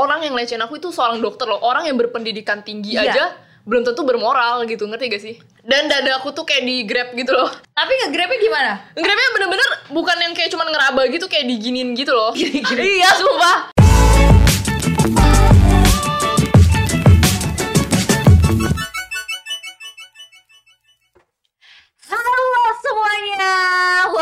orang yang lecehin aku itu seorang dokter loh. Orang yang berpendidikan tinggi Iya. aja belum tentu bermoral gitu ngerti gak sih? Dan dada aku tuh kayak di grab gitu loh. Tapi nge-grabnya gimana? grabnya bener-bener bukan yang kayak cuman ngeraba gitu kayak diginin gitu loh. Iya sumpah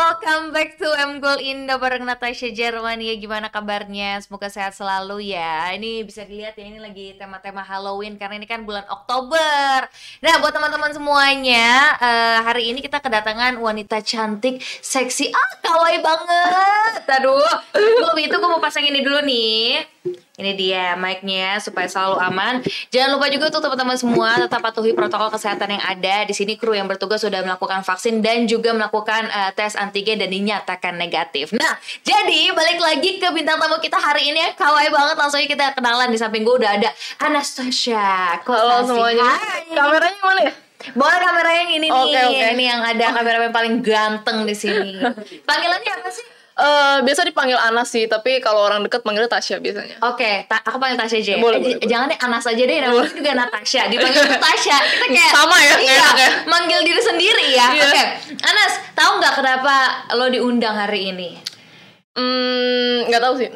welcome back to M Goal Indo bareng Natasha Jermania. Gimana kabarnya? Semoga sehat selalu ya. Ini bisa dilihat ya, ini lagi tema-tema Halloween karena ini kan bulan Oktober. Nah, buat teman-teman semuanya, eh, hari ini kita kedatangan wanita cantik, seksi, ah kawaii banget. Aduh, sebelum itu gue mau pasang ini dulu nih. Ini dia mic-nya supaya selalu aman. Jangan lupa juga untuk teman-teman semua tetap patuhi protokol kesehatan yang ada. Di sini kru yang bertugas sudah melakukan vaksin dan juga melakukan eh, tes antigen dan dinyatakan negatif. Nah, jadi balik lagi ke bintang tamu kita hari ini ya. Kawaii banget langsung kita kenalan di samping gue udah ada Anastasia. halo semuanya Hai. kameranya mana ya Boleh kamera yang ini Oke, nih. oke. Ini yang ada kameramen paling ganteng di sini. Panggilannya apa sih? Eh, biasa dipanggil Anas sih tapi kalau orang deket panggilnya Tasya biasanya Oke, ta- aku panggil Tasya aja. ya. Boleh, Eh, boleh. Jangan deh Anas aja deh, namanya juga Natasha. Dipanggil Natasha. Kita kayak Sama ya, Iya, ya? manggil diri sendiri ya. Iya. Oke, Anas, tahu nggak kenapa lo diundang hari ini? Hmm, nggak tahu sih.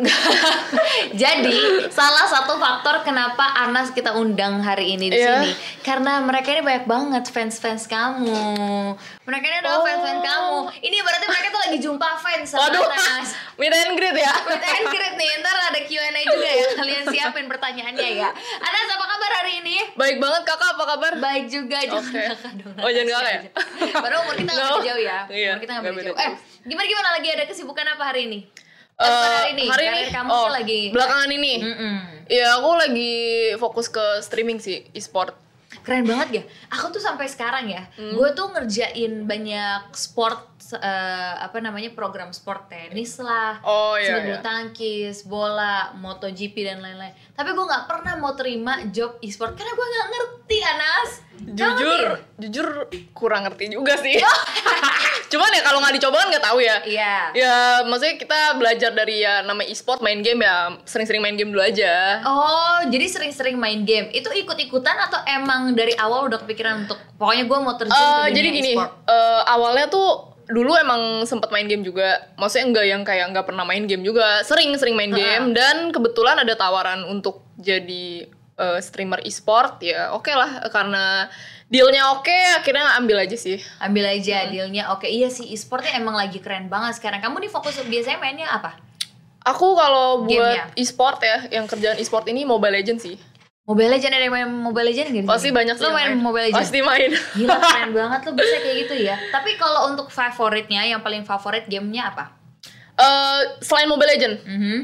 Jadi salah satu faktor kenapa Anas kita undang hari ini di Iya. sini karena mereka ini banyak banget fans-fans kamu. Mereka ini adalah Oh. fans-fans kamu. Ini berarti mereka tuh lagi jumpa fans sama Waduh, Anas. meet and greet ya. Meet and greet nih, ntar ada Q&A juga ya Kalian siapin pertanyaannya ya Anas apa kabar hari ini? Baik banget kakak, apa kabar? Baik juga, jangan Oke. kakak dong Oh, jangan kakak ya? Padahal umur kita nggak No. beda jauh ya Iya, Umur kita nggak beda jauh Eh, gimana-gimana lagi ada kesibukan apa hari ini? Bukan hari ini, hari ini kamu oh, lagi belakangan ini. Mm-mm. Ya aku lagi fokus ke streaming sih, e-sport. Keren banget ya. Aku tuh sampai sekarang ya, Hmm. gue tuh ngerjain banyak sport eh, apa namanya program sport tenis lah, Oh iya. bulu iya. tangkis, bola, MotoGP dan lain-lain. Tapi gue nggak pernah mau terima job e-sport karena gue nggak ngerti, Anas. Jujur, ngerti? jujur kurang ngerti juga sih. Cuman ya kalau nggak dicoba kan nggak tahu ya. Iya. Ya maksudnya kita belajar dari ya namanya e-sport main game ya sering-sering main game dulu aja. Oh, jadi sering-sering main game. Itu ikut-ikutan atau emang dari awal udah kepikiran untuk pokoknya gue mau terjun Eh, ke dunia jadi gini, e-sport? eh, awalnya tuh dulu emang sempet main game juga. Maksudnya enggak yang kayak nggak pernah main game juga. Sering-sering main game dan kebetulan ada tawaran untuk jadi eh, streamer e-sport ya. Oke lah karena dealnya oke akhirnya ambil aja sih. Ambil Hmm. aja dealnya. Oke, iya sih e-sportnya emang lagi keren banget sekarang. Kamu nih fokus biasanya mainnya apa? Aku kalau buat e-sport ya, yang kerjaan e-sport ini Mobile Legends sih. Mobile Legend ada yang main Mobile Legend gitu? Pasti banyak sih Lo yang main Mobile Legend? Pasti main. Gila keren banget lo bisa kayak gitu ya. Tapi kalau untuk favoritnya, yang paling favorit gamenya apa? Eh, selain Mobile Legends, Mhm.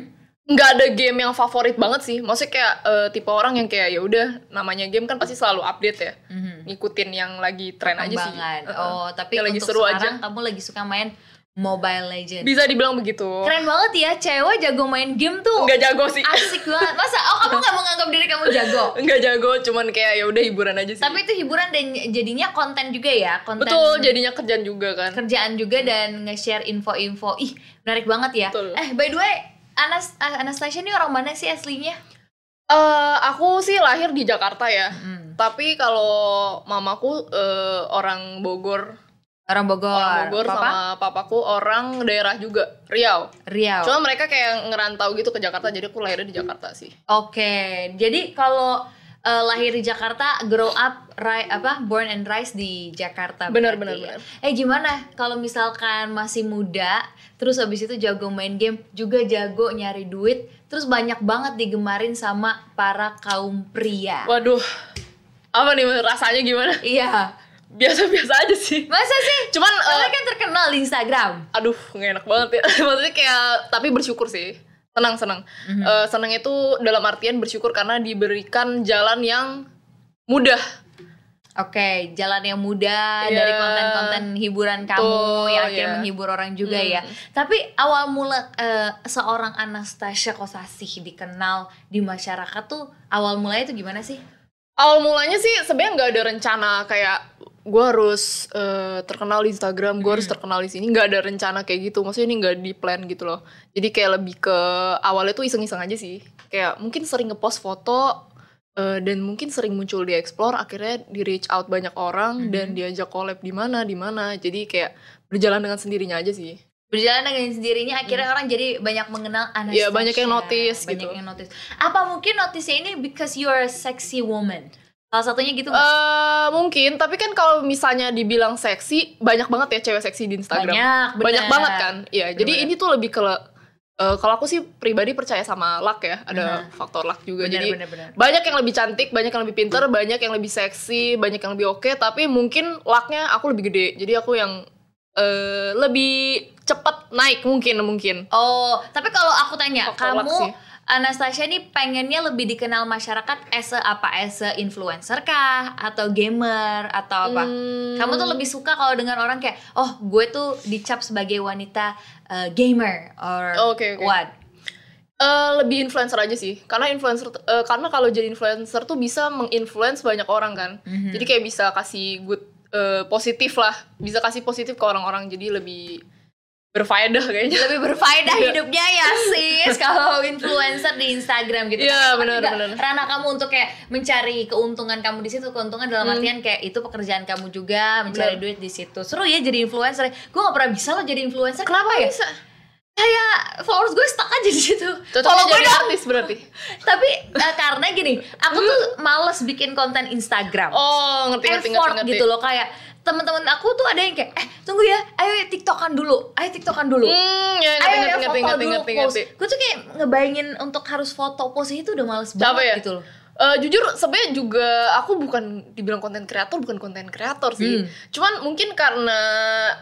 Nggak ada game yang favorit banget sih. Maksudnya kayak eh, tipe orang yang kayak ya udah namanya game kan pasti selalu update ya. Mhm. Ngikutin yang lagi tren aja sih. Heeh. Oh, tapi lagi untuk seru sekarang aja. kamu lagi suka main Mobile Legend. Bisa dibilang begitu. Keren banget ya, cewek jago main game tuh. Nggak jago sih. Asik banget. Masa oh kamu nggak menganggap diri kamu jago? Nggak jago, cuman kayak ya udah hiburan aja sih. Tapi itu hiburan dan jadinya konten juga ya, konten Betul, jadinya kerjaan juga kan. kerjaan juga dan nge-share info-info. Ih, menarik banget ya. Betul. Eh, by the way, Anas ah, Anastasia ini orang mana sih aslinya? Eh, aku sih lahir di Jakarta ya. Hmm. Tapi kalau mamaku eh, orang Bogor, Orang Bogor. orang Bogor Papa? sama papaku orang daerah juga, Riau. Riau. Cuma mereka kayak ngerantau gitu ke Jakarta, jadi aku lahirnya di Jakarta sih. Oke, jadi kalau eh, lahir di Jakarta, grow up, ri- apa, born and rise di Jakarta. Benar, benar, ya. Eh gimana kalau misalkan masih muda, terus habis itu jago main game, juga jago nyari duit, terus banyak banget digemarin sama para kaum pria. Waduh, apa nih rasanya gimana? Iya, Biasa-biasa aja sih. masa sih? Cuman, Kamu eh, kan terkenal di Instagram. aduh, nggak enak banget ya. Maksudnya kayak, tapi bersyukur sih. Senang, senang. Mhm. Eh, senang itu dalam artian bersyukur karena diberikan jalan yang mudah. Oke, jalan yang mudah Iya. dari konten-konten hiburan kamu Betul, yang akhirnya iya. menghibur orang juga Hmm. ya. Tapi awal mula eh, seorang Anastasia Kosasih dikenal di masyarakat tuh awal mulanya tuh gimana sih? Awal mulanya sih sebenarnya nggak ada rencana kayak gue harus eh, terkenal di Instagram, gue harus terkenal di sini. Nggak ada rencana kayak gitu. Maksudnya ini nggak di plan gitu loh. Jadi kayak lebih ke awalnya tuh iseng-iseng aja sih. Kayak mungkin sering ngepost foto eh, dan mungkin sering muncul di explore. Akhirnya di reach out banyak orang dan diajak collab di mana di mana. Jadi kayak berjalan dengan sendirinya aja sih. berjalan dengan sendirinya akhirnya orang jadi banyak mengenal Anastasia. Hmm. Iya, banyak yang notice banyak gitu. yang notice. Apa mungkin notice ini because you are a sexy woman? Salah satunya gitu nggak? Eh mungkin, tapi kan kalau misalnya dibilang seksi, banyak banget ya cewek seksi di Instagram. Banyak, Banyak bener. banget kan. Iya, jadi ini tuh lebih ke eh, kalau aku sih pribadi percaya sama luck ya, ada faktor luck juga. Bener, jadi bener, bener. banyak yang lebih cantik, banyak yang lebih pinter, banyak yang lebih seksi, banyak yang lebih oke, tapi mungkin lucknya aku lebih gede. Jadi aku yang eh, lebih cepat naik mungkin mungkin. Oh, tapi kalau aku tanya, Faktor luck kamu sih. Anastasia ini pengennya lebih dikenal masyarakat as a apa? As a influencer kah? Atau gamer? Atau apa? Hmm. Kamu tuh lebih suka kalau dengan orang kayak, oh gue tuh dicap sebagai wanita uh, gamer or Oke, oke. what? Eh, lebih influencer aja sih karena influencer eh, karena kalau jadi influencer tuh bisa menginfluence banyak orang kan Mhm. jadi kayak bisa kasih good eh, positif lah bisa kasih positif ke orang-orang jadi lebih berfaedah kayaknya lebih berfaedah Iya. hidupnya ya sis kalau influencer di Instagram gitu. Kan benar, benar. Ranah kamu untuk kayak mencari keuntungan kamu di situ, keuntungan dalam Hmm. artian kayak itu pekerjaan kamu juga mencari Benar. duit di situ. Seru ya jadi influencer. Gue gak pernah bisa loh jadi influencer. kenapa ya ya? Kayak followers gue stuck aja di situ. Follow gue jadi dong. artis berarti Tapi eh, karena gini, aku tuh males bikin konten Instagram oh ngerti ngerti ngerti ngerti gitu loh kayak teman-teman aku tuh ada yang kayak eh tunggu ya ayo tiktokan dulu ayo tiktokan dulu. Hmm ya ngerti ayo ya ngerti foto ngerti dulu ngerti ngerti gue tuh kayak ngebayangin untuk harus foto pose itu udah males Capek banget ya? gitu loh Eh, jujur sebenarnya juga aku bukan dibilang konten kreator bukan konten kreator sih. Hmm. cuman mungkin karena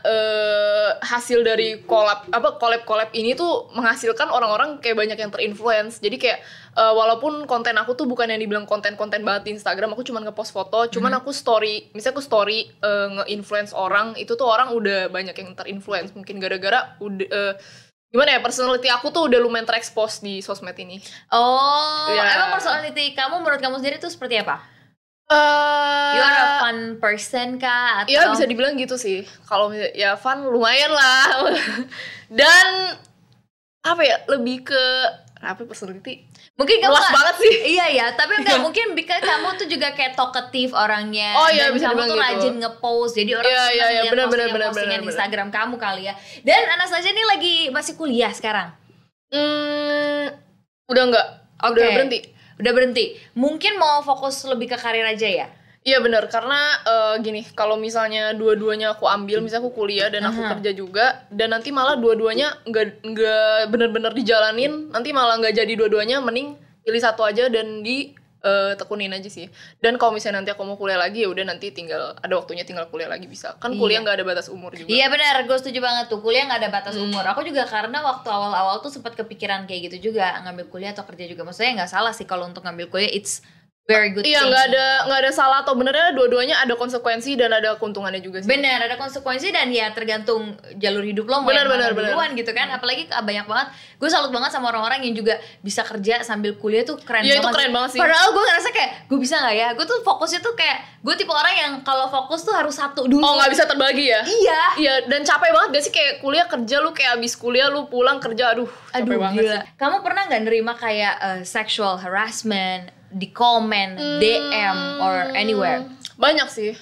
eh, hasil dari collab apa collab collab ini tuh menghasilkan orang-orang kayak banyak yang terinfluence. Jadi kayak eh, walaupun konten aku tuh bukan yang dibilang konten-konten banget di Instagram aku cuman ngepost foto. Cuman aku story misalnya aku story eh, nge-influence orang itu tuh orang udah banyak yang terinfluence. Mungkin gara-gara udah eh, gimana ya personality aku tuh udah lumayan terekspos di sosmed ini oh Ya. emang personality kamu menurut kamu sendiri tuh seperti apa Eh, you are a fun person kah atau Ya bisa dibilang gitu sih. Kalau ya fun lumayan lah. Dan apa ya lebih ke apa ya, personality? mungkin kamu Luas banget sih. iya ya tapi enggak mungkin because kamu tuh juga kayak talkative orangnya Oh, iya, dan bisa kamu tuh gitu. rajin ngepost jadi orang Iya, senang iya, iya, benar, benar, postingan- benar, postingan benar, benar. Instagram kamu kali ya dan Anastasia ini lagi masih kuliah sekarang Hmm, udah enggak. Oke. Udah berhenti. Udah berhenti. Mungkin mau fokus lebih ke karir aja ya? Iya benar karena eh, gini kalau misalnya dua-duanya aku ambil misalnya aku kuliah dan aku Aha. kerja juga dan nanti malah dua-duanya nggak nggak bener-bener dijalanin nanti malah nggak jadi dua-duanya mending pilih satu aja dan di eh, tekunin aja sih dan kalau misalnya nanti aku mau kuliah lagi ya udah nanti tinggal ada waktunya tinggal kuliah lagi bisa kan kuliah Iya. nggak ada batas umur juga Iya benar, gue setuju banget tuh. Kuliah nggak ada batas umur. Aku juga karena waktu awal-awal tuh sempat kepikiran kayak gitu juga ngambil kuliah atau kerja juga. Maksudnya nggak salah sih kalau untuk ngambil kuliah, it's very good. Iya nggak ada nggak ada salah atau benernya dua-duanya ada konsekuensi dan ada keuntungannya juga sih. Benar, ada konsekuensi dan ya tergantung jalur hidup lo mau mana benar, benar. duluan gitu kan. Apalagi ah, banyak banget, gue salut banget sama orang-orang yang juga bisa kerja sambil kuliah tuh keren Iya, banget. itu keren banget sih. Padahal gue ngerasa kayak gue bisa nggak ya? Gue tuh fokusnya tuh kayak gue tipe orang yang kalau fokus tuh harus satu dulu. Oh nggak bisa terbagi ya? Iya. Iya dan capek banget gak sih kayak kuliah kerja lu kayak abis kuliah lu pulang kerja aduh capek Aduh banget gila. sih. Kamu pernah nggak nerima kayak uh, sexual harassment di komen, DM or anywhere? Banyak sih,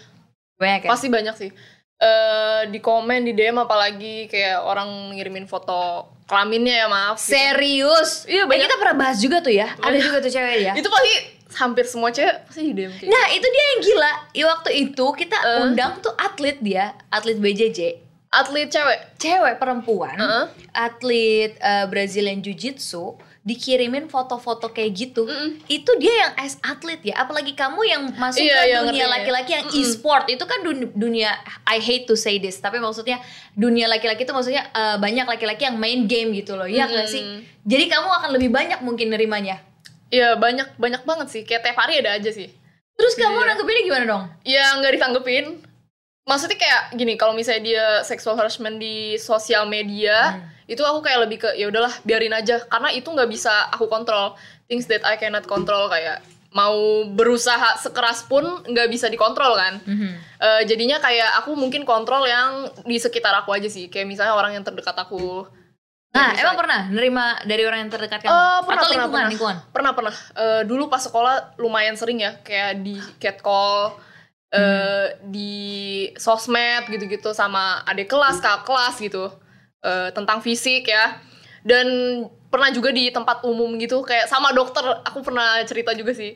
Banyak ya? pasti banyak sih. Eh di komen di DM apalagi kayak orang ngirimin foto kelaminnya ya maaf. gitu. Serius? Iya, Eh, banyak. kita pernah bahas juga tuh ya. Ada juga tuh cewek ya. Itu pasti hampir semua cewek pasti di DM kayak. Nah itu dia yang gila. Waktu itu kita Eh. undang tuh atlet dia, atlet BJJ, Atlet cewek. cewek perempuan, Heeh. atlet uh, Brazilian Jiu Jitsu dikirimin foto-foto kayak gitu. Mm-mm. Itu dia yang as atlet ya. Apalagi kamu yang masuk Iya, ke iya, dunia ngerti. laki-laki yang Mm-mm. e-sport itu kan dun- dunia I hate to say this, tapi maksudnya dunia laki-laki itu maksudnya uh, banyak laki-laki yang main game gitu loh. Iya nggak Mm-mm. sih? Jadi kamu akan lebih banyak mungkin nerimanya. Iya banyak banyak banget sih kayak tiap hari ada aja sih. Terus kamu Iya. nanggepinnya gimana dong? Ya nggak ditanggepin. Maksudnya kayak gini kalau misalnya dia sexual harassment di sosial media itu aku kayak lebih ke ya udahlah biarin aja karena itu nggak bisa aku kontrol things that I cannot control kayak mau berusaha sekeras pun nggak bisa dikontrol kan. Mhm. Eh, jadinya kayak aku mungkin kontrol yang di sekitar aku aja sih. Kayak misalnya orang yang terdekat aku. Nah, bisa- emang pernah nerima dari orang yang terdekat kamu? Eh, pernah, Atau pernah, lingkungan, pernah. lingkungan? Pernah pernah. Eh, dulu pas sekolah lumayan sering ya, kayak di catcall, eh, di sosmed gitu-gitu sama adik kelas, kakak kelas gitu, Eh, tentang fisik ya. Dan pernah juga di tempat umum gitu, kayak sama dokter. Aku pernah cerita juga sih.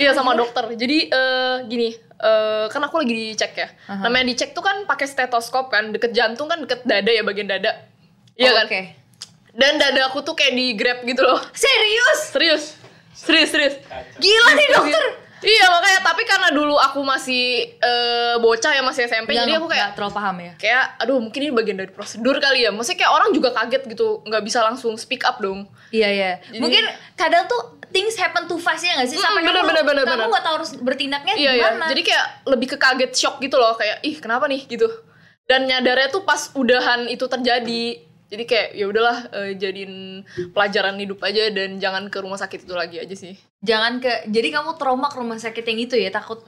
Iya sama dokter. Jadi eh, gini, eh, kan aku lagi dicek ya. Aha. Namanya dicek tuh kan pakai stetoskop kan, deket jantung kan deket dada ya bagian dada. Iya Oh, kan? Oke. Dan dada aku tuh kayak di grab gitu loh. Serius? Serius, serius, serius. Gila nih dokter. Iya makanya tapi karena dulu aku masih eh, bocah ya masih SMP Nggak- jadi aku kayak terlalu paham ya. kayak aduh mungkin ini bagian dari prosedur kali ya. Maksudnya kayak orang juga kaget gitu nggak bisa langsung speak up dong. Iya iya. Jadi- Mungkin kadang tuh things happen too fast ya nggak sih? Sampai Mm, bener, kamu, bener, bener, kamu bener. nggak tahu harus bertindaknya Iya ya. gimana. Jadi kayak lebih ke kaget shock gitu loh kayak ih kenapa nih gitu. Dan nyadarnya tuh pas udahan itu terjadi. Jadi kayak ya udahlah eh, jadiin pelajaran hidup aja dan jangan ke rumah sakit itu lagi aja sih. Jangan ke. Jadi kamu trauma ke rumah sakit yang itu ya takut.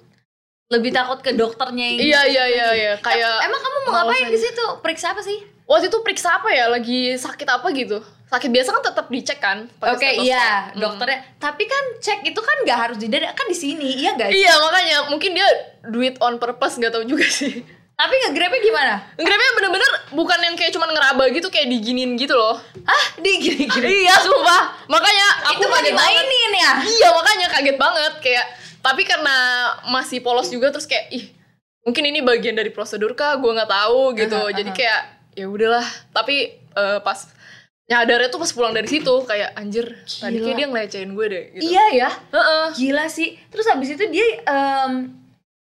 Lebih takut ke dokternya yang. Iya iya iya iya kayak Emang kamu mau ngapain di situ? Periksa apa sih? Waktu itu periksa apa ya? Lagi sakit apa gitu? Sakit biasa kan tetap dicek kan? Oke stetoskop. iya Hmm. dokternya. Tapi kan cek itu kan nggak harus di dada kan di sini iya sih? Iya makanya mungkin dia do it on purpose nggak tahu juga sih. Tapi nge-grabnya gimana? Grabnya bener-bener bukan yang kayak cuman ngeraba gitu kayak diginin gitu loh. Ah di gini gini. iya sumpah. Makanya aku itu kaget banget. ya? Iya makanya kaget banget kayak tapi karena masih polos juga terus kayak ih mungkin ini bagian dari prosedur kah gue nggak tahu gitu Aha, jadi aha. kayak ya udahlah tapi eh, pas nyadarnya tuh pas pulang dari situ kayak anjir tadi Gila. kayak dia ngelecehin gue deh gitu Iya ya. Heeh. Gila sih. Terus habis itu dia em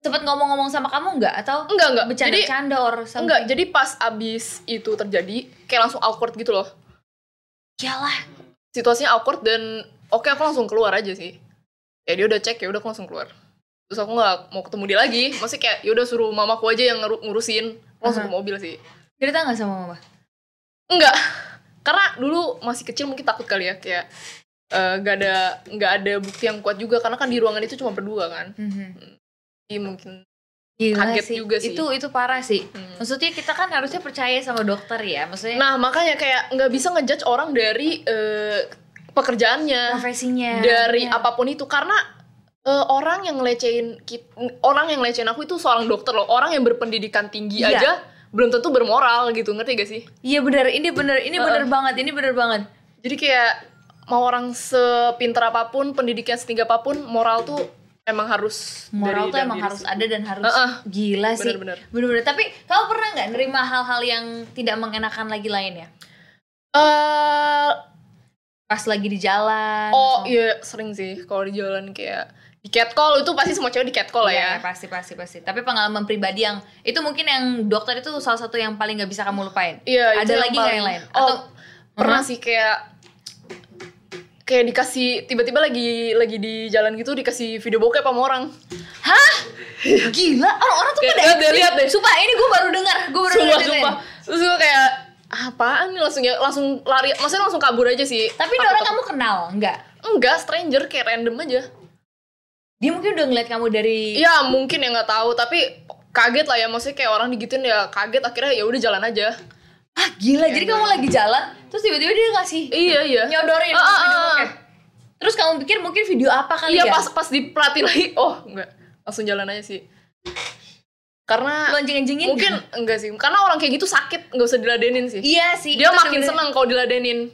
sempat ngomong-ngomong sama kamu nggak? Atau enggak enggak jadi bercanda-canda or something? enggak jadi pas abis itu terjadi kayak langsung awkward gitu loh. Iyalah. situasinya awkward dan oke aku langsung keluar aja sih. Ya dia udah cek ya udah aku langsung keluar. Terus aku nggak mau ketemu dia lagi. Maksudnya kayak ya udah suruh mamaku aja yang nguru- ngurusin. Aku langsung Aha. ke mobil sih. Cerita nggak sama mama? enggak karena dulu masih kecil mungkin takut kali ya kayak nggak ada nggak ada bukti yang kuat juga. Karena kan di ruangan itu cuma berdua kan. Jadi mungkin Gila Kaget juga sih. Itu itu parah sih. Hmm. Maksudnya kita kan harusnya percaya sama dokter ya. Maksudnya nah makanya kayak nggak bisa ngejudge orang dari eh, pekerjaannya profesinya. dari Ya. apa pun itu karena eh, orang yang ngelecehin orang yang ngelecehin aku itu seorang dokter loh orang yang berpendidikan tinggi Iya. aja belum tentu bermoral gitu ngerti gak sih Iya benar, ini benar, ini benar banget, ini benar banget. jadi kayak mau orang sepintar apa pun pendidikan setinggi apa pun moral tuh emang harus Moral dari tuh emang harus sendiri. ada dan harus Heeh. gila sih. Bener-bener. Bener-bener. Tapi kamu pernah nggak nerima hal-hal yang tidak mengenakan lagi lainnya? Eh, Pas lagi di jalan. oh atau- iya sering sih kalau di jalan kayak di catcall itu pasti semua cewek di catcall lah Iya, ya pasti pasti pasti. Tapi pengalaman pribadi yang itu mungkin yang dokter itu salah satu yang paling nggak bisa kamu lupain. Iya, Ada lagi nggak yang lain? Oh, Atau pernah Mhm. sih kayak kayak dikasih tiba-tiba lagi lagi di jalan gitu dikasih video bokep sama orang. Hah? Gila, orang-orang tuh Kayak, pada lihat deh, ekstrim. lihat deh. Sumpah, ini gue baru dengar, gue baru Sumpah, dengar. sumpah. Terus gue kayak apaan nih langsung ya langsung lari maksudnya langsung kabur aja sih Tapi ini orang kamu kenal, enggak? enggak stranger kayak random aja Dia mungkin udah ngeliat kamu dari ya mungkin ya nggak tahu tapi kaget lah ya maksudnya kayak orang digituin ya kaget akhirnya ya udah jalan aja Ah gila, jadi kamu lagi jalan Terus tiba-tiba dia ngasih iya iya. Nyodorin. Ah, ah, ah. bokep. Terus kamu pikir mungkin video apa kali iya ya? pas pas diperhatiin lagi. Oh enggak. Langsung jalan aja sih. Karena anjing-anjingin mungkin enggak sih. Karena orang kayak gitu sakit nggak usah diladenin sih. Iya sih dia makin senang kalau diladenin.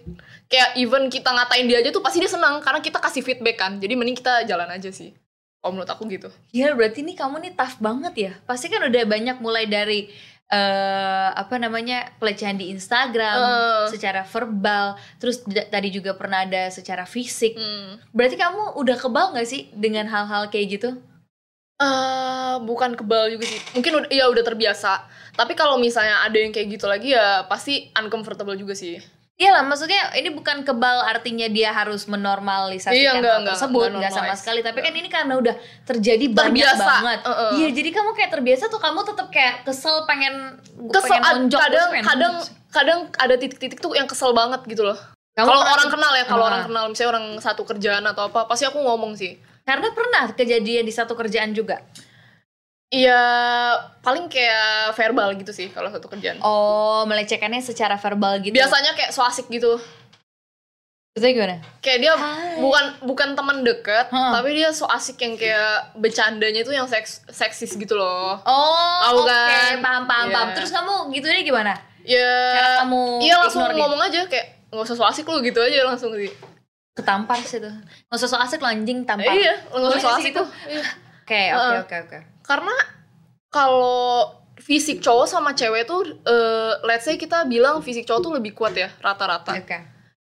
Kayak even kita ngatain dia aja tuh pasti dia senang karena kita kasih feedback kan. Jadi mending kita jalan aja sih kalau menurut aku gitu. Gila berarti nih kamu nih tough banget ya. Pasti kan udah banyak mulai dari eh apa namanya pelecehan di Instagram Eh. secara verbal terus tadi juga pernah ada secara fisik. Hmm. berarti kamu udah kebal nggak sih dengan hal-hal kayak gitu? Eh, bukan kebal juga sih. Mungkin udah ya udah terbiasa. Tapi kalau misalnya ada yang kayak gitu lagi ya pasti uncomfortable juga sih Iya lah, maksudnya ini bukan kebal artinya dia harus menormalisasikan Iya, enggak, hal enggak, tersebut, enggak enggak sama sekali. Tapi kan ini karena udah terjadi banyak Terbiasa, banget. Iya, jadi kamu kayak terbiasa tuh kamu tetap kayak kesel pengen kesel pengen nonjok, kadang pengen kadang kadang ada titik-titik tuh yang kesel banget gitu loh. Kalau orang kenal ya kalau orang kenal misalnya orang satu kerjaan atau apa pasti aku ngomong sih. Karena pernah kejadian di satu kerjaan juga. Iya, paling kayak verbal gitu sih kalau satu kerjaan. Oh, melecehkannya secara verbal gitu. Biasanya kayak so asik gitu. Itu gimana? Kayak dia Hai. bukan bukan teman deket, Heeh. tapi dia so asik yang kayak bercandanya itu yang seks, seksis gitu loh. Oh, Tahu oke, kan? paham paham Iya. paham. Terus kamu gitunya gimana? Ya, Cara kamu iya langsung ngomong aja kayak nggak usah so asik lu gitu aja langsung sih. Ketampar sih tuh. Nggak usah so asik anjing tampar. Eh, iya, nggak usah so asik gitu? tuh. Iya. Oke, oke, oke, oke. Karena kalau fisik cowok sama cewek tuh, eh, let's say kita bilang fisik cowok tuh lebih kuat ya rata-rata. Oke.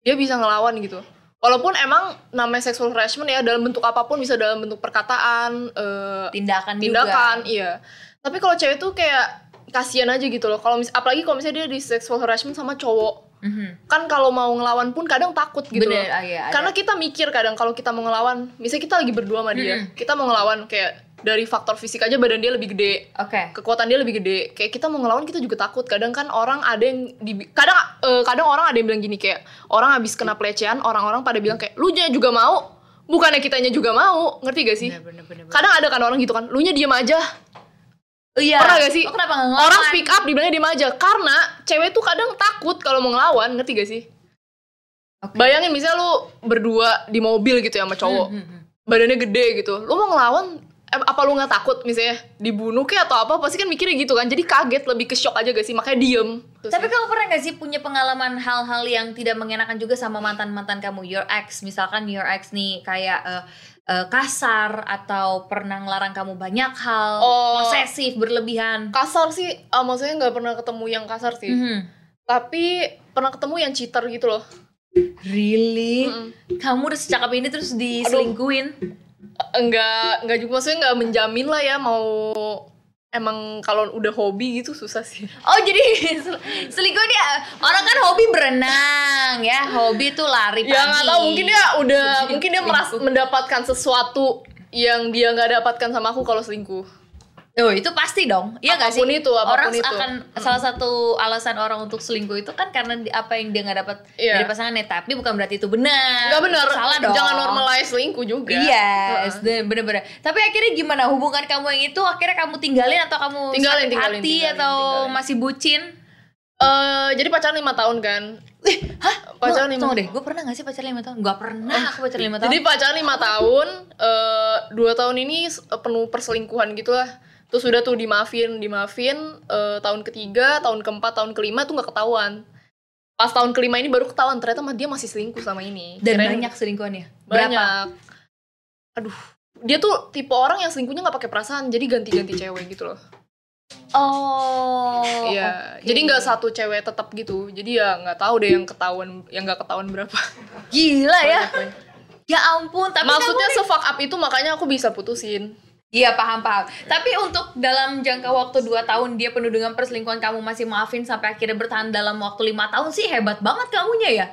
Dia bisa ngelawan gitu. Walaupun emang namanya sexual harassment ya dalam bentuk apa pun bisa dalam bentuk perkataan, eh, Tindakan, tindakan, juga. iya. Tapi kalau cewek tuh kayak kasihan aja gitu loh. Kalau mis apalagi kalau misalnya dia di sexual harassment sama cowok, Mhm. kan kalau mau ngelawan pun kadang takut gitu loh. Bener, ah, iya. Karena kita mikir kadang kalau kita mau ngelawan, misalnya kita lagi berdua sama dia, Mm-mm. kita mau ngelawan kayak dari faktor fisik aja badan dia lebih gede, Oke. kekuatan dia lebih gede. Kayak kita mau ngelawan kita juga takut. Kadang kan orang ada yang di kadang eh, kadang orang ada yang bilang gini kayak orang habis kena pelecehan, orang-orang pada bilang kayak lu nya juga mau, bukannya kitanya juga mau, ngerti gak sih? Bener, bener, bener, bener. Kadang ada kan orang gitu kan, lu nya diem aja. Oh, iya. Pernah gak sih? Lo kenapa ngelawan? Orang speak up dibilangnya diem aja karena cewek tuh kadang takut kalau mau ngelawan, ngerti gak sih? Oke. Bayangin misalnya lu berdua di mobil gitu ya sama cowok, Hmm, hmm, hmm. badannya gede gitu, lu mau ngelawan, apa lu nggak takut misalnya dibunuh kayak atau apa? Pasti kan mikirnya gitu kan, jadi kaget lebih ke shock aja gak sih, makanya diem. Terus Tapi kamu pernah gak sih punya pengalaman hal-hal yang tidak mengenakan juga sama mantan-mantan kamu, your ex, misalkan your ex nih kayak eh, eh, kasar atau pernah ngelarang kamu banyak hal, Oh. posesif, berlebihan. kasar sih, ah, maksudnya nggak pernah ketemu yang kasar sih, Mhm. tapi pernah ketemu yang cheater gitu loh. Really? Mm-mm. Kamu udah secakap ini terus diselingkuhin? Enggak, enggak juga maksudnya nggak menjamin lah ya mau emang kalau udah hobi gitu susah sih. Oh jadi sel- selingkuh dia orang kan hobi berenang ya, hobi tuh lari pagi. Ya nggak tahu mungkin dia udah mungkin dia meras mendapatkan sesuatu yang dia nggak dapatkan sama aku kalau selingkuh. Oh itu pasti dong, iya nggak sih? Itu, apa pun orang itu. akan salah satu alasan orang untuk selingkuh itu kan karena di- apa yang dia nggak dapat Iya. dari pasangannya, tapi bukan berarti itu benar. Nggak benar. Salah dong. Jangan normalize selingkuh juga. Iya, Heeh. bener-bener. Tapi akhirnya gimana hubungan kamu yang itu? Akhirnya kamu tinggalin atau kamu Tinggalin, sakit tinggalin, hati tinggalin, atau tinggalin. masih bucin? Eh, jadi pacaran lima tahun kan. Eh, hah? Pacaran lima- Tunggu deh, gue pernah gak sih pacaran lima tahun? Gak pernah aku pacaran lima tahun. Jadi pacaran lima tahun, eh, dua tahun ini penuh perselingkuhan gitu lah. Terus udah tuh dimaafin, dimaafin. eh, tahun ketiga, tahun keempat, tahun kelima tuh nggak ketahuan. Pas tahun kelima ini baru ketahuan ternyata mah dia masih selingkuh sama ini. Dan Kirain banyak selingkuhannya. Berapa? banyak. Aduh, dia tuh tipe orang yang selingkuhnya nggak pakai perasaan, jadi ganti-ganti cewek gitu loh. Oh. Iya, oke. jadi nggak satu cewek tetap gitu. Jadi ya nggak tahu deh yang ketahuan, yang nggak ketahuan berapa. Gila ya. Ya ampun, tapi Maksudnya kamu- se-fuck up itu makanya aku bisa putusin. Iya paham paham. Tapi untuk dalam jangka waktu 2 tahun dia penuh dengan perselingkuhan kamu masih maafin sampai akhirnya bertahan dalam waktu lima tahun sih hebat banget kamunya ya.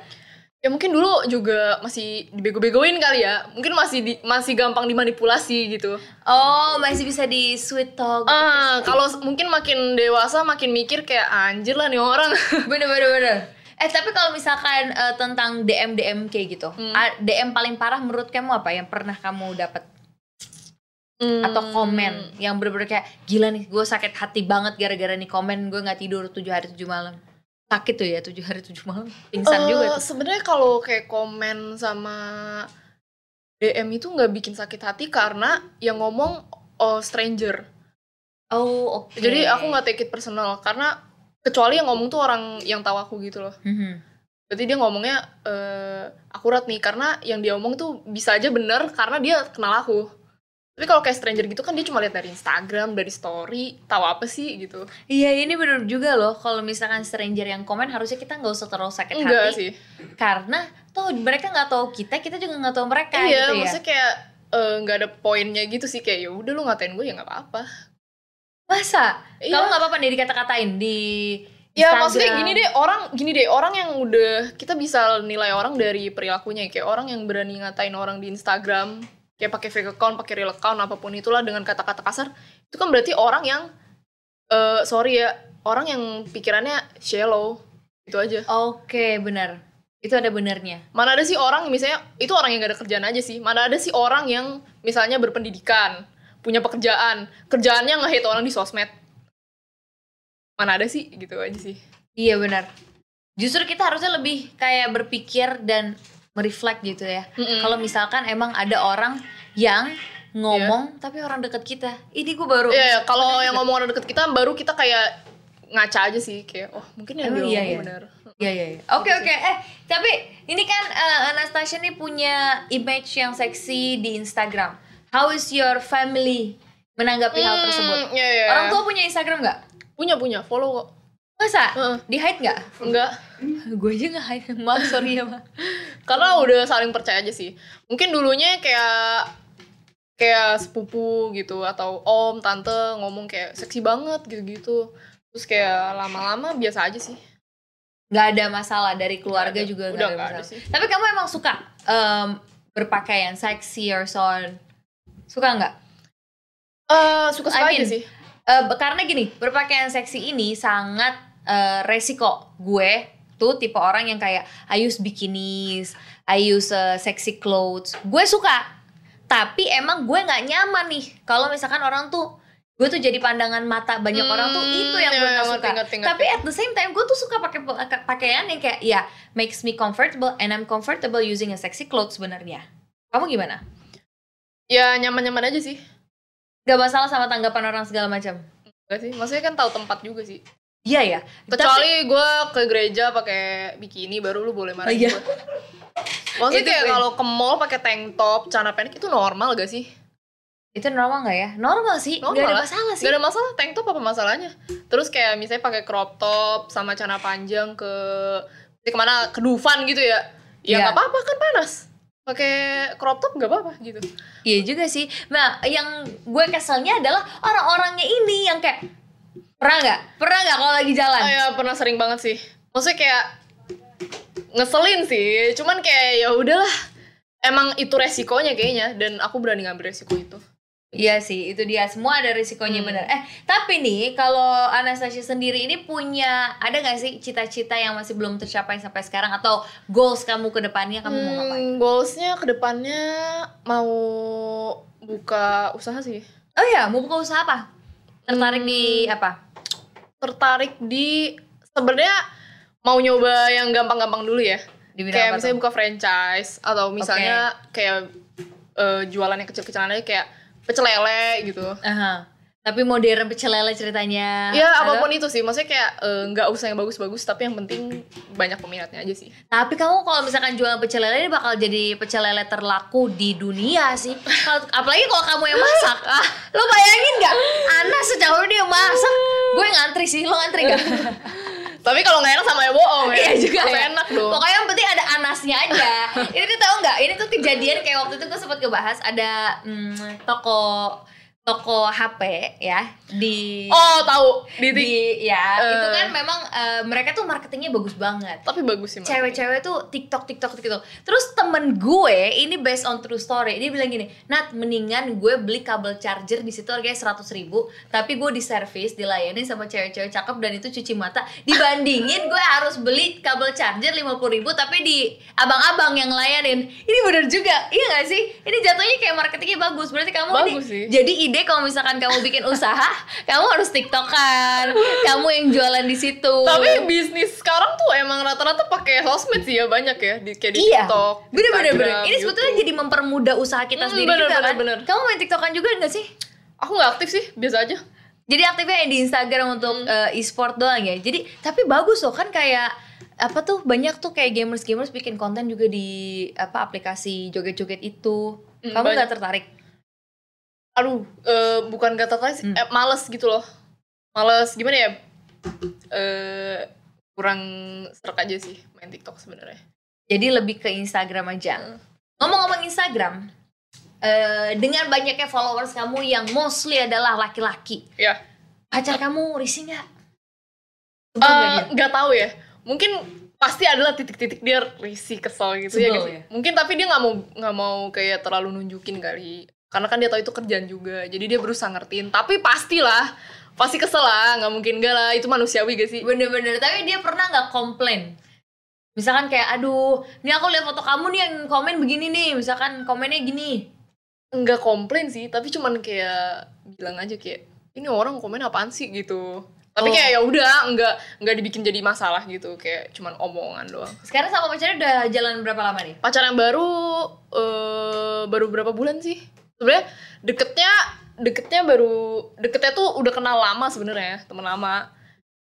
Ya mungkin dulu juga masih dibego-begoin kali ya. Mungkin masih di- masih gampang dimanipulasi gitu. Oh masih bisa di sweet talk. Ah, kalau s- mungkin makin dewasa makin mikir kayak anjir lah nih orang. bener bener bener. Eh tapi kalau misalkan eh, tentang DM DM kayak gitu, Hmm. DM paling parah menurut kamu apa yang pernah kamu dapat atau Hmm. komen yang bener-bener kayak gila nih gue sakit hati banget gara-gara nih komen gue nggak tidur tujuh hari tujuh malam sakit tuh ya tujuh hari tujuh malam pingsan Eh, juga tuh Sebenarnya kalau kayak komen sama DM itu nggak bikin sakit hati karena yang ngomong oh, stranger. oh oke Jadi aku nggak take it personal karena kecuali yang ngomong tuh orang yang tahu aku gitu loh. Mhm. Berarti dia ngomongnya eh, akurat nih karena yang dia omong tuh bisa aja bener karena dia kenal aku. Tapi kalau kayak stranger gitu kan dia cuma lihat dari Instagram, dari story, tahu apa sih gitu. Iya ini bener juga loh kalau misalkan stranger yang komen harusnya kita nggak usah terlalu sakit Enggak hati sih. karena tuh mereka nggak tahu kita kita juga nggak tahu mereka iya, gitu ya maksudnya kayak eh, nggak ada poinnya gitu sih kayak ya udah lu ngatain gue ya nggak apa-apa. masa Iya. kamu nggak apa-apa nih dikata-katain di Ya Instagram. maksudnya gini deh orang gini deh orang yang udah kita bisa nilai orang dari perilakunya kayak orang yang berani ngatain orang di Instagram kayak pakai fake account, pakai real account apa pun itulah dengan kata-kata kasar itu kan berarti orang yang eh sorry ya orang yang pikirannya shallow itu aja. oke benar Itu ada benernya. Mana ada sih orang misalnya itu orang yang gak ada kerjaan aja sih. Mana ada sih orang yang misalnya berpendidikan, punya pekerjaan, kerjaannya nge-hate orang di sosmed. Mana ada sih gitu aja sih. Iya benar. Justru kita harusnya lebih kayak berpikir dan mereflect gitu ya. Mm-mm. Kalau misalkan emang ada orang yang ngomong tapi orang deket kita. Ini gue baru Iya, ya, kalau yang ngomong orang deket kita baru kita kayak ngaca aja sih kayak oh mungkin yang dia iya, iya. benar. Iya iya. iya. Oke oke. Eh tapi ini kan eh, Anastasia nih punya image yang seksi di Instagram. How is your family menanggapi hal tersebut? Hmm, iya, iya. Orang tua punya Instagram nggak? punya punya follow kok. Masa? Heeh. Di hide nggak? Enggak. Gue aja nggak hide. Maaf sorry ya ma. Karena udah saling percaya aja sih. Mungkin dulunya kayak kayak sepupu gitu atau om tante ngomong kayak seksi banget gitu-gitu. Terus kayak lama-lama biasa aja sih. Nggak ada masalah dari keluarga ada. juga Udah ada nggak ada masalah. sih. Tapi kamu emang suka em, berpakaian seksi or so on? Suka nggak? Eh suka-suka I mean, aja sih. Be- karena gini, berpakaian seksi ini sangat eh, resiko. Gue tuh tipe orang yang kayak I use bikinis, I use eh, sexy clothes. Gue suka. Tapi emang gue nggak nyaman nih kalau misalkan orang tuh gue tuh jadi pandangan mata banyak orang tuh Hmm, itu yang gue ya, ngerti, suka. ngerti, ngerti. Tapi at the same time gue tuh suka pakai pa- pakaian yang kayak ya makes me comfortable and I'm comfortable using a sexy clothes sebenarnya. Kamu gimana? Ya nyaman-nyaman aja sih. Gak masalah sama tanggapan orang segala macam. Enggak sih. Maksudnya kan tahu tempat juga sih. Iya ya. Kecuali gue ke gereja pakai bikini baru lu boleh marah Oh, iya. gue. Maksudnya Itu kayak gue- kalau ke mall pakai tank top, celana pendek itu normal gak sih? Itu normal nggak ya? Normal sih, nggak ada lah. masalah sih. Gak ada masalah, tank top apa masalahnya? Terus kayak misalnya pakai crop top sama celana panjang ke ke ke mana ke Dufan gitu ya? Ya Iya. nggak apa-apa kan panas. Pakai crop top nggak apa-apa gitu. Iya juga sih. Nah, yang gue keselnya adalah orang-orangnya ini yang kayak pernah nggak? Pernah nggak kalau lagi jalan? Oh ya pernah sering banget sih. Maksudnya kayak ngeselin sih. Cuman kayak ya udahlah. Emang itu resikonya kayaknya dan aku berani ngambil resiko itu. Iya sih, itu dia. Semua ada risikonya Hmm. benar. Eh, tapi nih kalau Anastasia sendiri ini punya ada nggak sih cita-cita yang masih belum tercapai sampai sekarang atau goals kamu ke depannya kamu mau ngapain? Hmm, goalsnya ke depannya mau buka usaha sih. Oh ya, mau buka usaha apa? Tertarik di Hmm. apa? Tertarik di sebenarnya mau nyoba yang gampang-gampang dulu ya. Kayak apa misalnya tuh? buka franchise atau misalnya kayak eh, jualan yang kecil-kecilan aja kayak pecel lele gitu. Aha. Tapi modern pecel lele ceritanya. Ya apa pun itu sih, maksudnya kayak eh, nggak usah yang bagus-bagus, tapi yang penting banyak peminatnya aja sih. Tapi kamu kalau misalkan jualan pecel lele ini bakal jadi pecel lele terlaku di dunia sih. Kalau- apalagi kalau kamu yang masak. Ah, lo bayangin nggak? Ana sejauh dia masak, gue ngantri sih. Lo ngantri nggak? Tapi kalau nggak enak sama ya bohong ya. Iya juga ya. enak dong. Pokoknya yang penting ada anasnya aja. ini tuh tahu nggak? Ini tuh kejadian kayak waktu itu gue sempat ngebahas ada hmm, toko toko HP ya di Oh tahu di, di ya Eh. itu kan memang eh, mereka tuh marketingnya bagus banget. tapi bagus sih. Cewek-cewek tuh TikTok TikTok gitu. Terus temen gue ini based on true story, dia bilang gini, Nat mendingan gue beli kabel charger di situ harganya seratus ribu, tapi gue di service dilayani sama cewek-cewek cakep dan itu cuci mata. Dibandingin gue harus beli kabel charger lima puluh ribu, tapi di abang-abang yang layanin. Ini bener juga, iya gak sih? Ini jatuhnya kayak marketingnya bagus. Berarti kamu ini Bagus sih. jadi ide kalau misalkan kamu bikin usaha, kamu harus tiktokan, kamu yang jualan di situ. Tapi bisnis sekarang tuh emang rata-rata pakai sosmed sih ya banyak ya di kayak di iya. TikTok. Bener bener bener. Ini sebetulnya jadi mempermudah usaha kita Hmm, sendiri bener, juga bener, kan. bener. Kamu main tiktokan juga nggak sih? aku nggak aktif sih, biasa aja. Jadi aktifnya di Instagram untuk Hmm. eh, e-sport doang ya. Jadi tapi bagus loh kan kayak apa tuh banyak tuh kayak gamers-gamers bikin konten juga di apa aplikasi joget-joget itu. Hmm, Kamu nggak tertarik? Aduh, eh, bukan gak tertarik, sih, Hmm. eh, males gitu loh. Males gimana ya? Eh kurang serak aja sih main TikTok sebenarnya. Jadi lebih ke Instagram aja. Hmm. Ngomong-ngomong Instagram, eh, dengan banyaknya followers kamu yang mostly adalah laki-laki, Ya. pacar kamu risih nggak? Nggak dia? nggak tahu ya. Mungkin pasti adalah titik-titik dia risih kesel gitu ya, Sebel nggak sih? ya? Mungkin tapi dia nggak mau nggak mau kayak terlalu nunjukin kali. Karena kan dia tahu itu kerjaan juga. Jadi dia berusaha ngertiin. Tapi pastilah pasti kesel lah. Nggak mungkin enggak lah. Itu manusiawi gak sih? Bener-bener, tapi dia pernah nggak komplain? Misalkan kayak aduh, ini aku lihat foto kamu nih yang komen begini nih, misalkan komennya gini. Enggak komplain sih, tapi cuman kayak bilang aja kayak ini orang komen apaan sih gitu. Tapi Oh. kayak ya udah, enggak enggak dibikin jadi masalah gitu, kayak cuman omongan doang. Sekarang sama pacarnya udah jalan berapa lama nih? Pacaran baru eh baru berapa bulan sih? Sebenarnya deketnya deketnya baru deketnya tuh udah kenal lama sebenarnya, temen lama.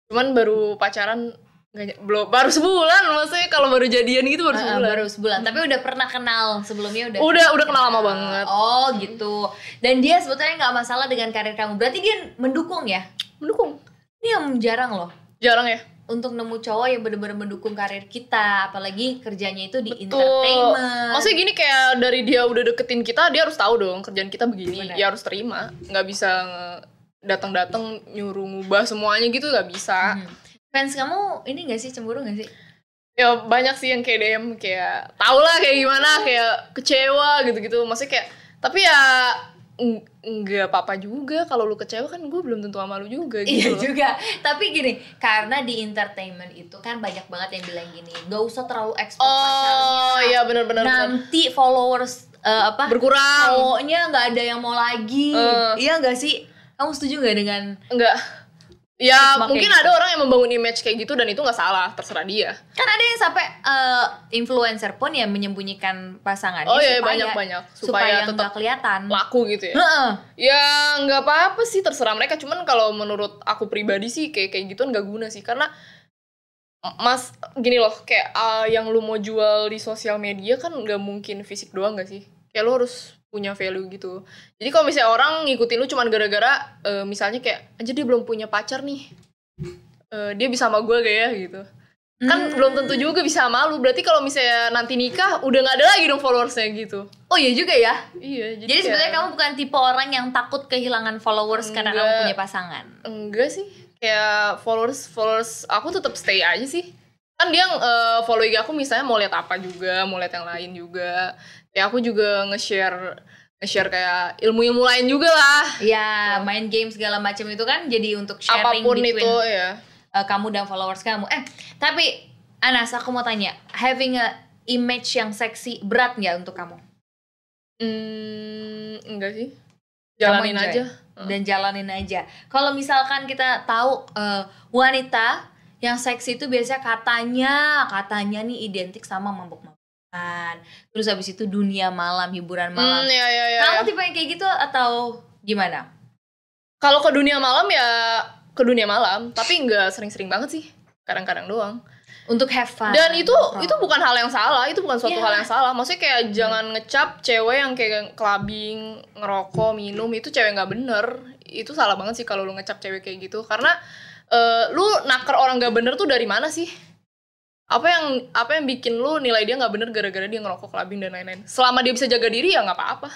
Cuman baru pacaran nggak belum baru sebulan maksudnya kalau baru jadian gitu baru sebulan. baru sebulan, tapi udah pernah kenal sebelumnya udah. Udah udah kenal lama banget. Oh gitu. Dan dia sebetulnya nggak masalah dengan karir kamu. Berarti dia mendukung ya? Mendukung. Ini yang jarang loh. Jarang ya. Untuk nemu cowok yang bener-bener mendukung karir kita, apalagi kerjanya itu di Betul. entertainment. Maksudnya gini kayak dari dia udah deketin kita, dia harus tahu dong kerjaan kita begini. Benar. Ya harus terima. Nggak bisa datang-datang nyuruh ngubah semuanya gitu nggak bisa. Hmm. Fans kamu ini gak sih cemburu gak sih? Ya banyak sih yang kayak DM kayak tau lah kayak gimana kayak kecewa gitu-gitu. Maksudnya kayak tapi ya nggak apa-apa juga kalau lu kecewa kan gue belum tentu sama lu juga Iya gitu. loh. juga. Tapi gini, karena di entertainment itu kan banyak banget yang bilang gini, gak usah terlalu ekspor Oh pacarnya. iya benar-benar benar. Nanti followers eh, apa? berkurang. cowoknya nggak ada yang mau lagi. Eh. Iya gak sih? Kamu setuju gak dengan Enggak. Ya Semakin mungkin gitu. ada orang yang membangun image kayak gitu dan itu nggak salah, terserah dia. kan ada yang sampai eh, influencer pun yang menyembunyikan pasangannya Oh iya supaya banyak-banyak supaya, supaya nggak tetap kelihatan. laku gitu ya. Heeh. Ya nggak apa-apa sih terserah mereka. Cuman kalau menurut aku pribadi sih kayak kayak gituan nggak guna sih karena mas gini loh kayak ah, yang lu mau jual di sosial media kan nggak mungkin fisik doang gak sih? Kayak lu harus punya value gitu. Jadi kalau misalnya orang ngikutin lu cuman gara-gara eh, misalnya kayak aja dia belum punya pacar nih, Eh, dia bisa sama gue gak ya gitu. Kan Hmm. belum tentu juga bisa sama lu. Berarti kalau misalnya nanti nikah udah nggak ada lagi dong followersnya gitu. Oh iya juga ya. Iya. Jadi, kayak- sebenarnya kamu bukan tipe orang yang takut kehilangan followers karena kamu Enggak. punya pasangan. Enggak sih. Kayak followers followers aku tetap stay aja sih. Kan dia eh, follow IG aku misalnya mau lihat apa juga, mau lihat yang lain juga. Ya aku juga nge-share nge-share kayak ilmu-ilmu lain juga lah. Ya, main game segala macam itu kan jadi untuk sharing Apa pun between itu ya. uh, kamu dan followers kamu. Eh, tapi Anas, aku mau tanya, having a image yang seksi berat nggak untuk kamu? Hmm, enggak sih. Jalanin aja. Dan jalanin aja. Kalau misalkan kita tahu uh, wanita yang seksi itu biasanya katanya, katanya nih identik sama mabuk-mabukan. Terus habis itu dunia malam, hiburan malam. Hmm, ya, ya, ya, kamu ya. tipe yang kayak gitu atau gimana? Kalau ke dunia malam ya ke dunia malam, tapi enggak sering-sering banget sih. Kadang-kadang doang. Untuk have fun. Dan itu nongkrong. itu bukan hal yang salah, itu bukan suatu Iya. hal yang salah. Maksudnya kayak jangan ngecap cewek yang kayak clubbing, ngerokok, minum itu cewek nggak bener. Itu salah banget sih kalau lu ngecap cewek kayak gitu. Karena eh, lu naker orang nggak bener tuh dari mana sih? Apa yang apa yang bikin lu nilai dia nggak bener gara-gara dia ngerokok, clubbing dan lain-lain. Selama dia bisa jaga diri ya nggak apa-apa.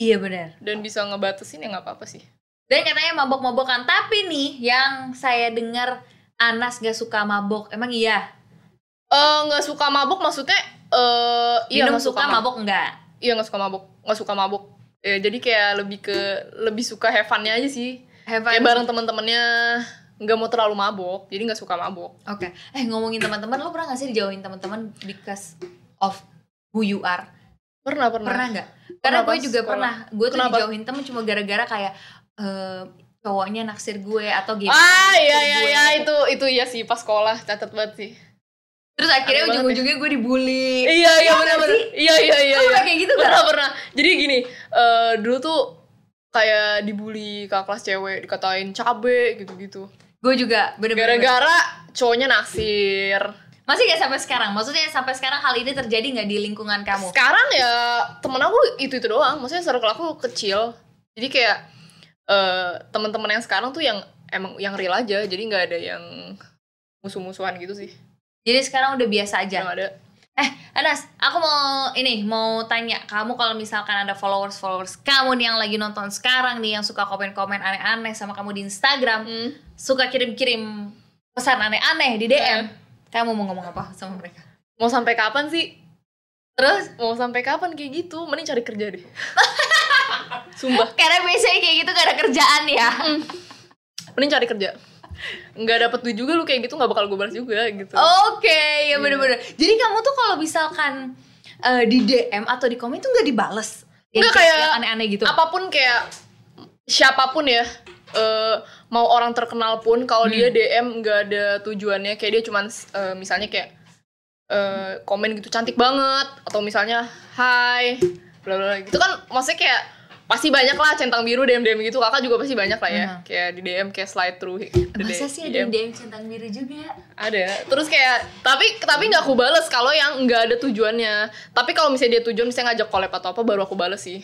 Iya benar. Dan bisa ngebatasin ya nggak apa-apa sih. Dan katanya mabok-mabokan. Tapi nih yang saya dengar Anas gak suka mabok. Emang iya? Eh nggak suka mabuk maksudnya eh iya nggak suka mabok enggak? Iya nggak suka mabuk, nggak suka mabuk. Ya, jadi kayak lebih ke lebih suka have fun-nya aja sih. Have Kayak fun. bareng teman-temannya nggak mau terlalu mabuk, jadi nggak suka mabuk. Oke. Eh ngomongin teman-teman, lo pernah gak sih dijauhin teman-teman because of who you are? Pernah pernah. Pernah nggak? Karena gue juga sekolah. pernah. Gue tuh Kenapa? dijauhin temen cuma gara-gara kayak eh, cowoknya naksir gue atau gitu. Ah iya iya iya itu itu iya sih pas sekolah catat banget sih. Terus akhirnya ujung-ujungnya gue dibully. Iya iya benar benar. Iya iya iya. Iya. pernah kayak gitu? Pernah pernah. Jadi gini, eh, dulu tuh kayak dibully kakak kelas cewek, dikatain cabe gitu-gitu. Gue juga bener-bener. Gara-gara cowoknya naksir. Masih gak sampai sekarang? Maksudnya sampai sekarang hal ini terjadi nggak di lingkungan kamu? sekarang ya temen aku itu itu doang maksudnya circle aku kecil jadi kayak eh teman-teman yang sekarang tuh yang emang yang real aja jadi nggak ada yang musuh-musuhan gitu sih Jadi sekarang udah biasa aja. yang ada Eh, Anas, aku mau ini mau tanya. Kamu kalau misalkan ada followers followers kamu nih yang lagi nonton sekarang nih yang suka komen-komen aneh-aneh sama kamu di Instagram, Hmm. suka kirim-kirim pesan aneh-aneh di DM, kamu mau ngomong apa sama mereka? mau sampai kapan sih? Terus mau sampai kapan kayak gitu? Mending cari kerja deh. Sumpah. Karena biasanya kayak gitu gak ada kerjaan ya. mending cari kerja nggak dapet duit juga lu kayak gitu nggak bakal gue balas juga gitu Oke, ya bener-bener. Jadi kamu tuh kalau misalkan eh, di DM atau di komen tuh nggak dibales? Nggak, kayak yang aneh-aneh gitu. apa pun kayak siapa pun ya eh, mau orang terkenal pun kalau Hmm. dia DM nggak ada tujuannya kayak dia cuman eh, misalnya kayak eh, komen gitu cantik banget atau misalnya hai bla bla gitu kan maksudnya kayak pasti banyak lah centang biru DM DM gitu. Kakak juga pasti banyak lah ya. Mhm. kayak di DM kayak slide through Masa sih ada yang DM centang biru juga? ada. Terus kayak tapi tapi nggak aku bales kalau yang nggak ada tujuannya. Tapi kalau misalnya dia tujuan misalnya ngajak collab atau apa baru aku bales sih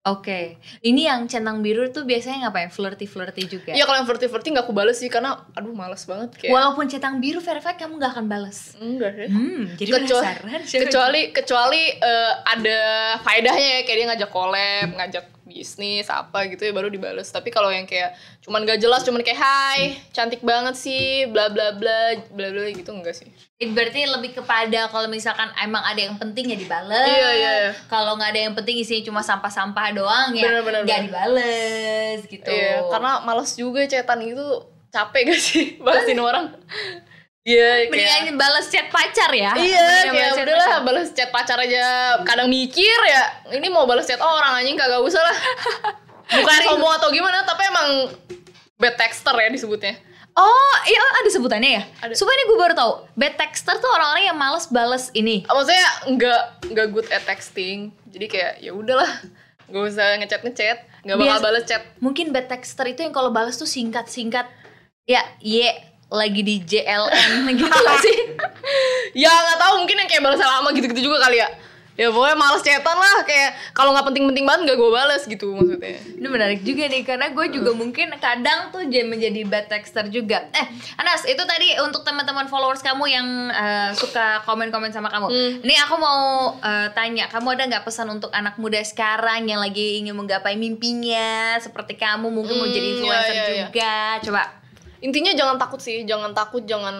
Oke, ini yang centang biru tuh biasanya ngapain? Flirty-flirty juga? Iya kalau yang flirty flirty nggak aku bales sih karena aduh males banget kayak Walaupun centang biru verified kamu nggak akan bales. enggak deh Hmm, jadi kecuali penasaran. kecuali kecuali eh, ada faedahnya ya kayak dia ngajak collab ngajak bisnis apa gitu ya baru dibales tapi kalau yang kayak cuman gak jelas cuman kayak hai cantik banget sih bla bla bla bla bla gitu enggak sih itu? Berarti lebih kepada kalau misalkan emang ada yang penting ya dibales. Iya, iya, iya. Kalau nggak ada yang penting isinya cuma sampah-sampah doang ya Bener, bener, nggak bener. dibales gitu. Iya, karena males juga cetan gitu capek gak sih balesin orang Iya Mendingan kayak bales chat pacar ya. Iya, kayak udahlah balas chat pacar aja kadang mikir ya. Ini mau balas chat orang anjing kagak usah lah. Bukan sombong atau gimana, tapi emang bad texter ya disebutnya. Oh, iya ada sebutannya ya? Ada. Supaya ini gue baru tahu. Bad texter tuh orang-orang yang males bales ini. Maksudnya nggak nggak good at texting. Jadi kayak ya udahlah, nggak usah ngechat ngechat, nggak bakal Bias- balas chat. Mungkin bad texter itu yang kalau bales tuh singkat-singkat. Ya, ye lagi di JLN gitu gak sih? Ya nggak tahu mungkin yang kayak balas lama gitu-gitu juga kali ya. Ya pokoknya males chatan lah kayak kalau nggak penting-penting banget nggak gue balas gitu maksudnya. Ini menarik juga nih karena gue juga mungkin kadang tuh jadi menjadi bad texter juga. Eh, Anas, itu tadi untuk teman-teman followers kamu yang eh, suka komen-komen sama kamu. Hmm. Ini aku mau eh, tanya, kamu ada nggak pesan untuk anak muda sekarang yang lagi ingin menggapai mimpinya seperti kamu mungkin mau Hmm, jadi iya, influencer iya, iya. juga? Coba. Intinya jangan takut sih jangan takut jangan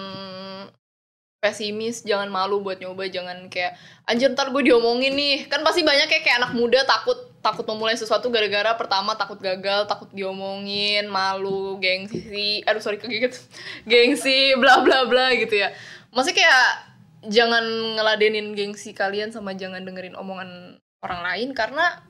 pesimis jangan malu buat nyoba jangan kayak anjir ntar gue diomongin nih. Kan pasti banyak kayak, kayak anak muda takut takut memulai sesuatu gara-gara pertama takut gagal takut diomongin malu gengsi aduh sorry kegigit gengsi bla bla bla gitu ya. Maksudnya kayak jangan ngeladenin gengsi kalian sama jangan dengerin omongan orang lain karena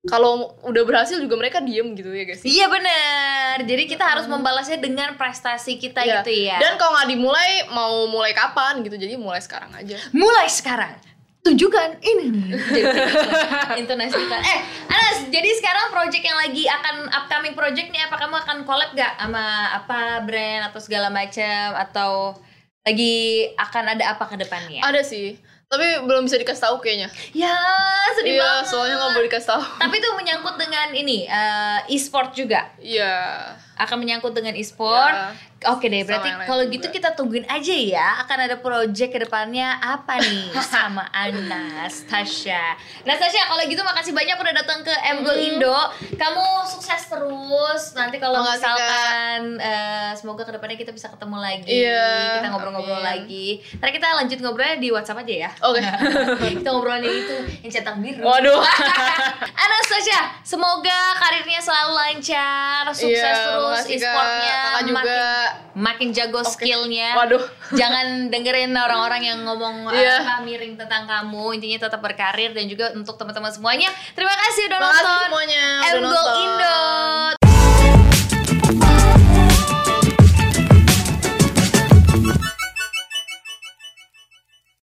kalau udah berhasil juga mereka diem gitu ya guys Iya bener. Jadi kita harus membalasnya dengan prestasi kita Iya. gitu ya. Dan kalau nggak dimulai, mau mulai kapan gitu? Jadi mulai sekarang aja. mulai sekarang tunjukkan ini nih Jadi, intonasi kita eh Anas jadi sekarang project yang lagi akan upcoming project nih apa kamu akan collab gak sama apa brand atau segala macam atau lagi akan ada apa ke depannya Ada sih, tapi belum bisa dikasih tahu kayaknya. ya sedih Iya, banget soalnya nggak boleh dikasih tahu. tapi itu menyangkut dengan ini eh, e-sport juga Iya. Akan menyangkut dengan e-sport. Ya. Oke deh, berarti kalau juga. gitu kita tungguin aja ya. Akan ada project ke depannya apa nih sama Anastasia. Nastasia, kalau gitu makasih banyak udah datang ke M Goal Indo. Kamu sukses terus. Nanti kalau Makasih, misalkan eh, semoga ke depannya kita bisa ketemu lagi. Iya, Kita ngobrol-ngobrol amin. lagi. Ntar kita lanjut ngobrolnya di WhatsApp aja ya. Oke. kita ngobrolin yang itu yang centang biru. Waduh. Anastasia, semoga karirnya selalu lancar, sukses Iya, terus Kak. e-sportnya Kakak juga. makin makin jago Oke. skillnya. Waduh. Jangan dengerin orang-orang yang ngomong Iya. apa miring tentang kamu. Intinya tetap berkarir dan juga untuk teman-teman semuanya. Terima kasih udah Makasih nonton semuanya udah nonton.